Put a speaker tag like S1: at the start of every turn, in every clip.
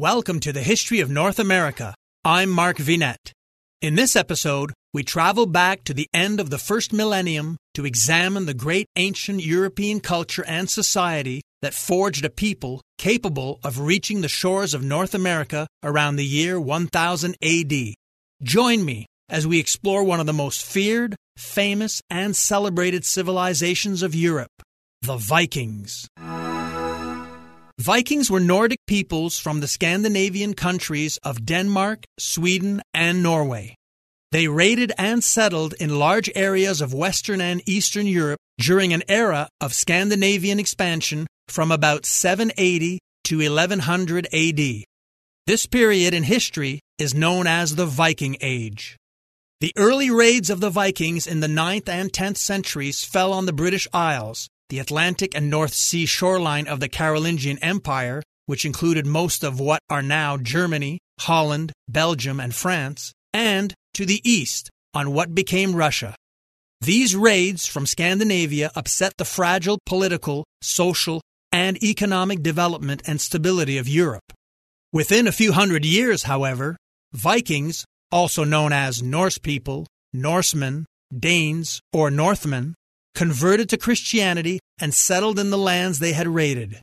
S1: Welcome to the History of North America. I'm Mark Vinet. In this episode, we travel back to the end of the first millennium to examine the great ancient European culture and society that forged a people capable of reaching the shores of North America around the year 1000 AD. Join me as we explore one of the most feared, famous, and celebrated civilizations of Europe the Vikings. Vikings were Nordic peoples from the Scandinavian countries of Denmark, Sweden, and Norway. They raided and settled in large areas of Western and Eastern Europe during an era of Scandinavian expansion from about 780 to 1100 AD. This period in history is known as the Viking Age. The early raids of the Vikings in the 9th and 10th centuries fell on the British Isles, the Atlantic and North Sea shoreline of the Carolingian Empire, which included most of what are now Germany, Holland, Belgium, and France, and to the east on what became Russia. These raids from Scandinavia upset the fragile political, social, and economic development and stability of Europe. Within a few hundred years, however, Vikings, also known as Norse people, Norsemen, Danes, or Northmen, converted to Christianity, and settled in the lands they had raided.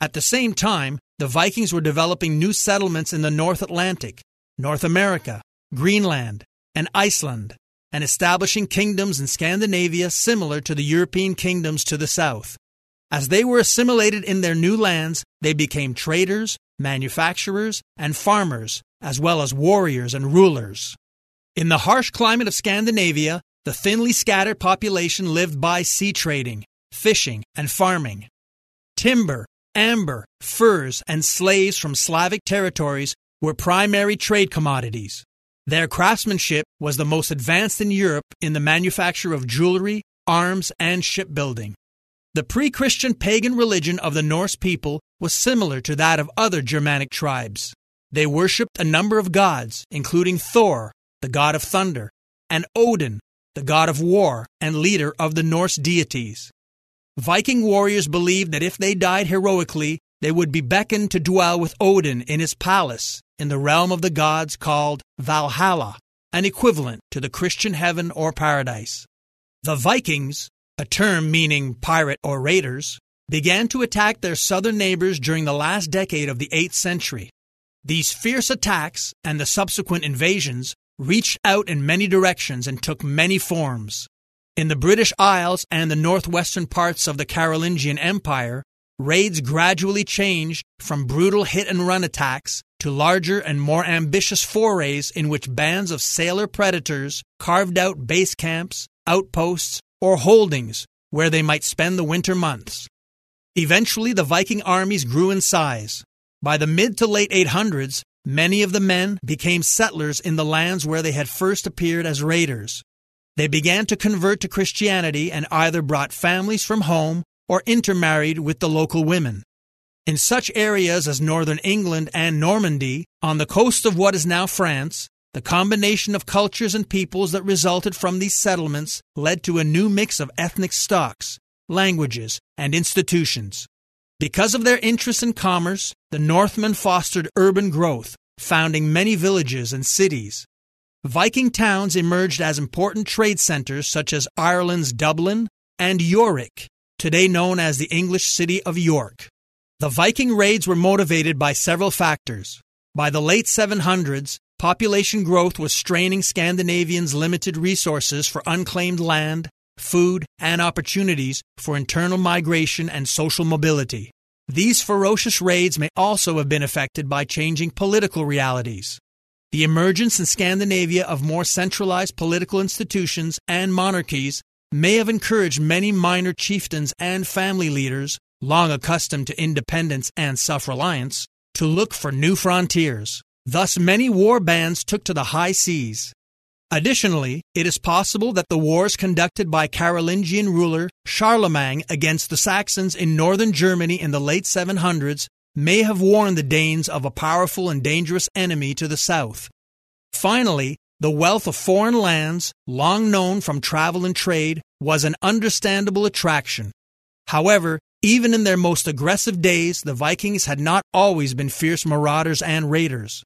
S1: At the same time, the Vikings were developing new settlements in the North Atlantic, North America, Greenland, and Iceland, and establishing kingdoms in Scandinavia similar to the European kingdoms to the south. As they were assimilated in their new lands, they became traders, manufacturers, and farmers, as well as warriors and rulers. In the harsh climate of Scandinavia, the thinly scattered population lived by sea trading, fishing, and farming. Timber, amber, furs, and slaves from Slavic territories were primary trade commodities. Their craftsmanship was the most advanced in Europe in the manufacture of jewelry, arms, and shipbuilding. The pre Christian pagan religion of the Norse people was similar to that of other Germanic tribes. They worshipped a number of gods, including Thor, the god of thunder, and Odin, the god of war and leader of the Norse deities. Viking warriors believed that if they died heroically, they would be beckoned to dwell with Odin in his palace in the realm of the gods called Valhalla, an equivalent to the Christian heaven or paradise. The Vikings, a term meaning pirate or raiders, began to attack their southern neighbors during the last decade of the 8th century. These fierce attacks and the subsequent invasions reached out in many directions and took many forms. In the British Isles and the northwestern parts of the Carolingian Empire, raids gradually changed from brutal hit and run attacks to larger and more ambitious forays in which bands of sailor predators carved out base camps, outposts, or holdings where they might spend the winter months. Eventually, the Viking armies grew in size. By the mid to late 800s, Many of the men became settlers in the lands where they had first appeared as raiders. They began to convert to Christianity and either brought families from home or intermarried with the local women. In such areas as northern England and Normandy, on the coast of what is now France, the combination of cultures and peoples that resulted from these settlements led to a new mix of ethnic stocks, languages, and institutions. Because of their interest in commerce, the Northmen fostered urban growth, founding many villages and cities. Viking towns emerged as important trade centers such as Ireland's Dublin and Jorvik, today known as the English city of York. The Viking raids were motivated by several factors. By the late 700s, population growth was straining Scandinavians' limited resources for unclaimed land, food, and opportunities for internal migration and social mobility. These ferocious raids may also have been affected by changing political realities. The emergence in Scandinavia of more centralized political institutions and monarchies may have encouraged many minor chieftains and family leaders, long accustomed to independence and self reliance, to look for new frontiers. Thus, many war bands took to the high seas. Additionally, it is possible that the wars conducted by Carolingian ruler Charlemagne against the Saxons in northern Germany in the late 700s may have warned the Danes of a powerful and dangerous enemy to the south. Finally, the wealth of foreign lands, long known from travel and trade, was an understandable attraction. However, even in their most aggressive days, the Vikings had not always been fierce marauders and raiders.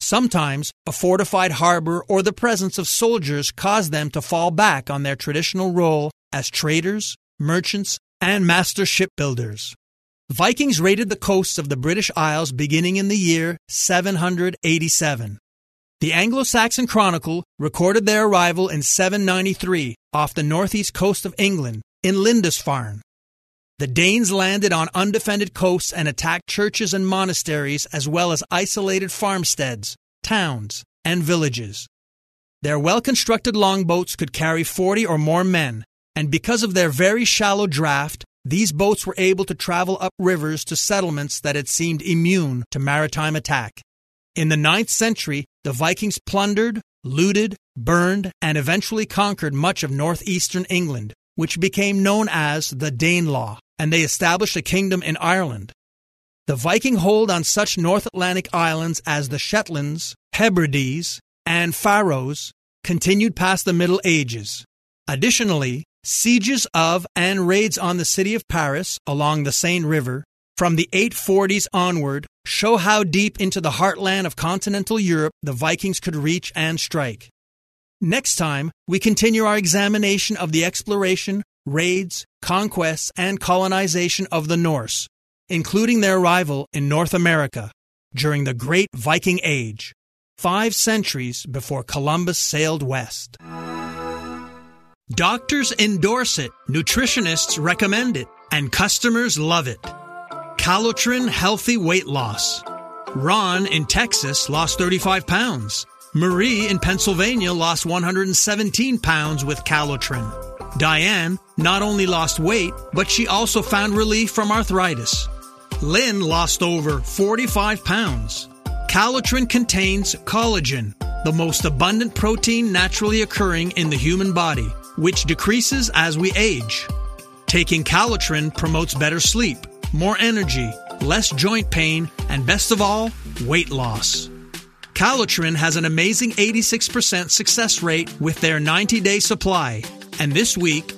S1: Sometimes a fortified harbor or the presence of soldiers caused them to fall back on their traditional role as traders, merchants, and master shipbuilders. Vikings raided the coasts of the British Isles beginning in the year 787. The Anglo Saxon Chronicle recorded their arrival in 793 off the northeast coast of England in Lindisfarne. The Danes landed on undefended coasts and attacked churches and monasteries as well as isolated farmsteads, towns, and villages. Their well constructed longboats could carry 40 or more men, and because of their very shallow draft, these boats were able to travel up rivers to settlements that had seemed immune to maritime attack. In the ninth century, the Vikings plundered, looted, burned, and eventually conquered much of northeastern England, which became known as the Danelaw and they established a kingdom in Ireland. The Viking hold on such North Atlantic islands as the Shetlands, Hebrides, and Faroes continued past the Middle Ages. Additionally, sieges of and raids on the city of Paris along the Seine River from the 840s onward show how deep into the heartland of continental Europe the Vikings could reach and strike. Next time, we continue our examination of the exploration, raids, conquests, and colonization of the Norse, including their arrival in North America during the Great Viking Age, five centuries before Columbus sailed west. Doctors endorse it, nutritionists recommend it, and customers love it. Calotren Healthy Weight Loss. Ron in Texas lost 35 pounds. Marie in Pennsylvania lost 117 pounds with Calotren. Diane not only lost weight, but she also found relief from arthritis. Lynn lost over 45 pounds. Calotren contains collagen, the most abundant protein naturally occurring in the human body, which decreases as we age. Taking Calotren promotes better sleep, more energy, less joint pain, and best of all, weight loss. Calotren has an amazing 86% success rate with their 90 day supply and this week,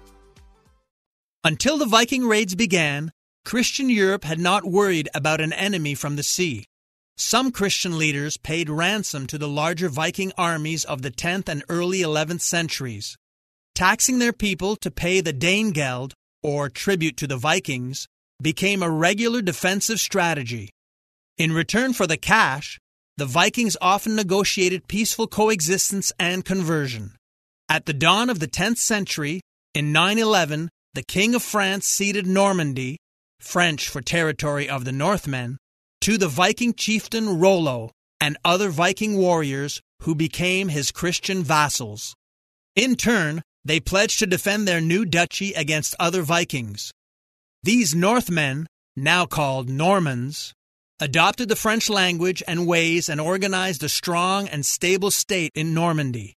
S1: Until the Viking raids began, Christian Europe had not worried about an enemy from the sea. Some Christian leaders paid ransom to the larger Viking armies of the 10th and early 11th centuries. Taxing their people to pay the Danegeld, or tribute to the Vikings, became a regular defensive strategy. In return for the cash, the Vikings often negotiated peaceful coexistence and conversion. At the dawn of the 10th century, in 911, the King of France ceded Normandy, French for territory of the Northmen, to the Viking chieftain Rollo and other Viking warriors who became his Christian vassals. In turn, they pledged to defend their new duchy against other Vikings. These Northmen, now called Normans, adopted the French language and ways and organized a strong and stable state in Normandy.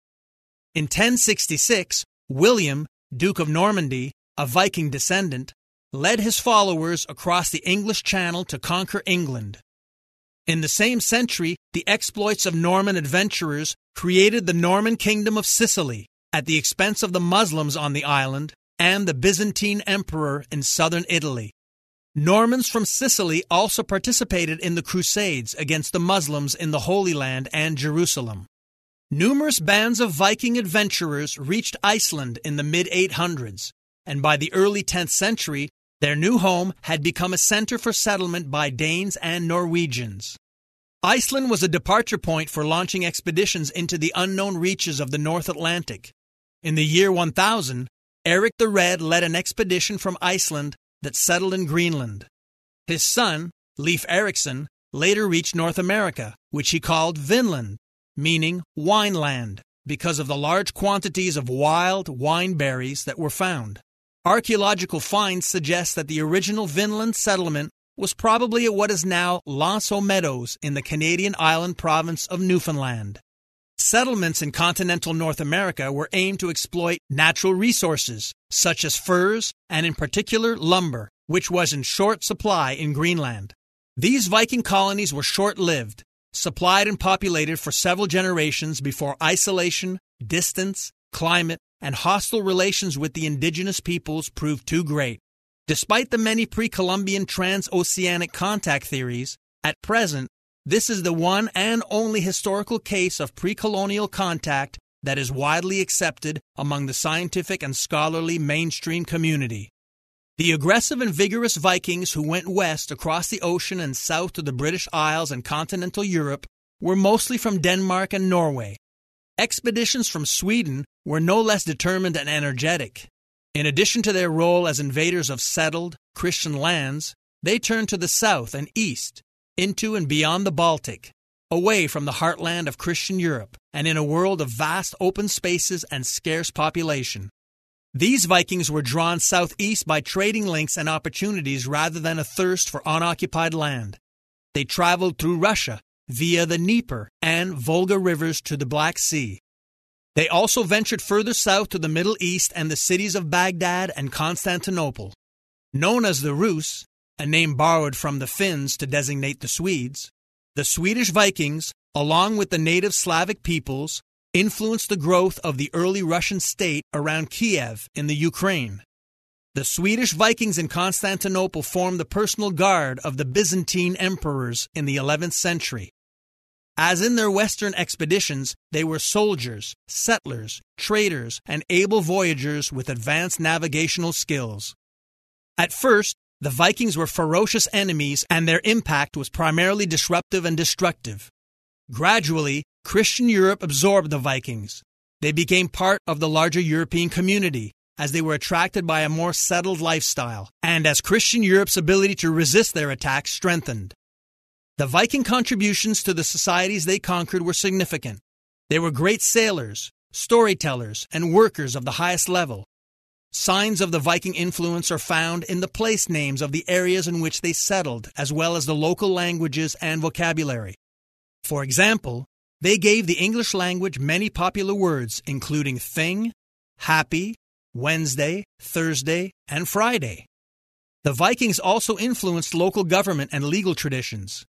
S1: In 1066, William, Duke of Normandy, a Viking descendant, led his followers across the English Channel to conquer England. In the same century, the exploits of Norman adventurers created the Norman Kingdom of Sicily at the expense of the Muslims on the island and the Byzantine Emperor in southern Italy. Normans from Sicily also participated in the Crusades against the Muslims in the Holy Land and Jerusalem. Numerous bands of Viking adventurers reached Iceland in the mid 800s, and by the early 10th century, their new home had become a center for settlement by Danes and Norwegians. Iceland was a departure point for launching expeditions into the unknown reaches of the North Atlantic. In the year 1000, Eric the Red led an expedition from Iceland that settled in Greenland. His son, Leif Erikson, later reached North America, which he called Vinland, meaning wine land, because of the large quantities of wild wine berries that were found. Archaeological finds suggest that the original Vinland settlement was probably at what is now aux Meadows in the Canadian island province of Newfoundland. Settlements in continental North America were aimed to exploit natural resources, such as furs and, in particular, lumber, which was in short supply in Greenland. These Viking colonies were short lived, supplied and populated for several generations before isolation, distance, climate, and hostile relations with the indigenous peoples proved too great. Despite the many pre Columbian transoceanic contact theories, at present, this is the one and only historical case of pre colonial contact that is widely accepted among the scientific and scholarly mainstream community. The aggressive and vigorous Vikings who went west across the ocean and south to the British Isles and continental Europe were mostly from Denmark and Norway. Expeditions from Sweden were no less determined and energetic. In addition to their role as invaders of settled, Christian lands, they turned to the south and east, into and beyond the Baltic, away from the heartland of Christian Europe, and in a world of vast open spaces and scarce population. These Vikings were drawn southeast by trading links and opportunities rather than a thirst for unoccupied land. They traveled through Russia via the Dnieper and Volga rivers to the Black Sea. They also ventured further south to the Middle East and the cities of Baghdad and Constantinople. Known as the Rus, a name borrowed from the Finns to designate the Swedes, the Swedish Vikings, along with the native Slavic peoples, influenced the growth of the early Russian state around Kiev in the Ukraine. The Swedish Vikings in Constantinople formed the personal guard of the Byzantine emperors in the 11th century. As in their western expeditions, they were soldiers, settlers, traders, and able voyagers with advanced navigational skills. At first, the Vikings were ferocious enemies and their impact was primarily disruptive and destructive. Gradually, Christian Europe absorbed the Vikings. They became part of the larger European community as they were attracted by a more settled lifestyle and as Christian Europe's ability to resist their attacks strengthened. The Viking contributions to the societies they conquered were significant. They were great sailors, storytellers, and workers of the highest level. Signs of the Viking influence are found in the place names of the areas in which they settled, as well as the local languages and vocabulary. For example, they gave the English language many popular words, including thing, happy, Wednesday, Thursday, and Friday. The Vikings also influenced local government and legal traditions.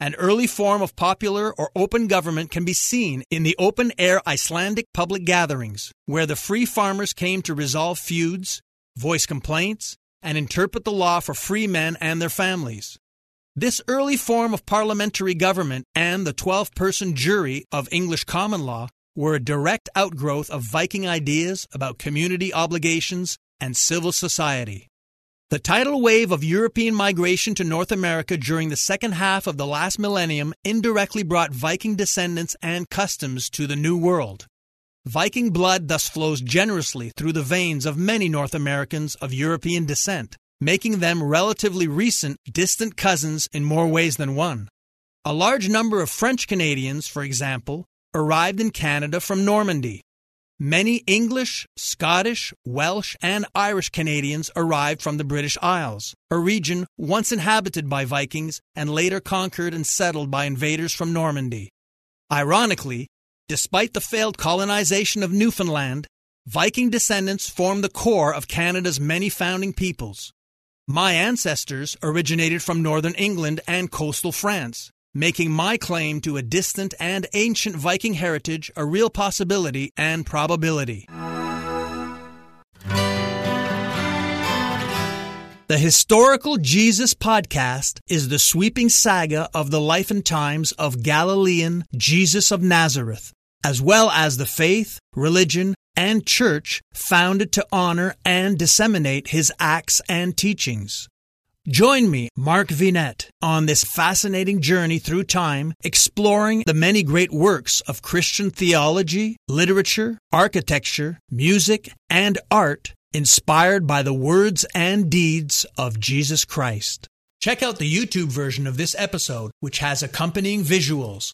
S1: An early form of popular or open government can be seen in the open air Icelandic public gatherings, where the free farmers came to resolve feuds, voice complaints, and interpret the law for free men and their families. This early form of parliamentary government and the 12 person jury of English common law were a direct outgrowth of Viking ideas about community obligations and civil society. The tidal wave of European migration to North America during the second half of the last millennium indirectly brought Viking descendants and customs to the New World. Viking blood thus flows generously through the veins of many North Americans of European descent making them relatively recent, distant cousins in more ways than one. A large number of French Canadians, for example, arrived in Canada from Normandy. Many English, Scottish, Welsh, and Irish Canadians arrived from the British Isles, a region once inhabited by Vikings and later conquered and settled by invaders from Normandy. Ironically, despite the failed colonization of Newfoundland, Viking descendants formed the core of Canada's many founding peoples. My ancestors originated from northern England and coastal France, making my claim to a distant and ancient Viking heritage a real possibility and probability. The Historical Jesus podcast is the sweeping saga of the life and times of Galilean Jesus of Nazareth, as well as the faith, religion, and church founded to honor and disseminate his acts and teachings. Join me, Mark Vinet, on this fascinating journey through time, exploring the many great works of Christian theology, literature, architecture, music, and art inspired by the words and deeds of Jesus Christ. Check out the YouTube version of this episode, which has accompanying visuals.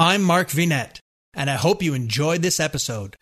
S1: I'm Mark Vinet, and I hope you enjoyed this episode.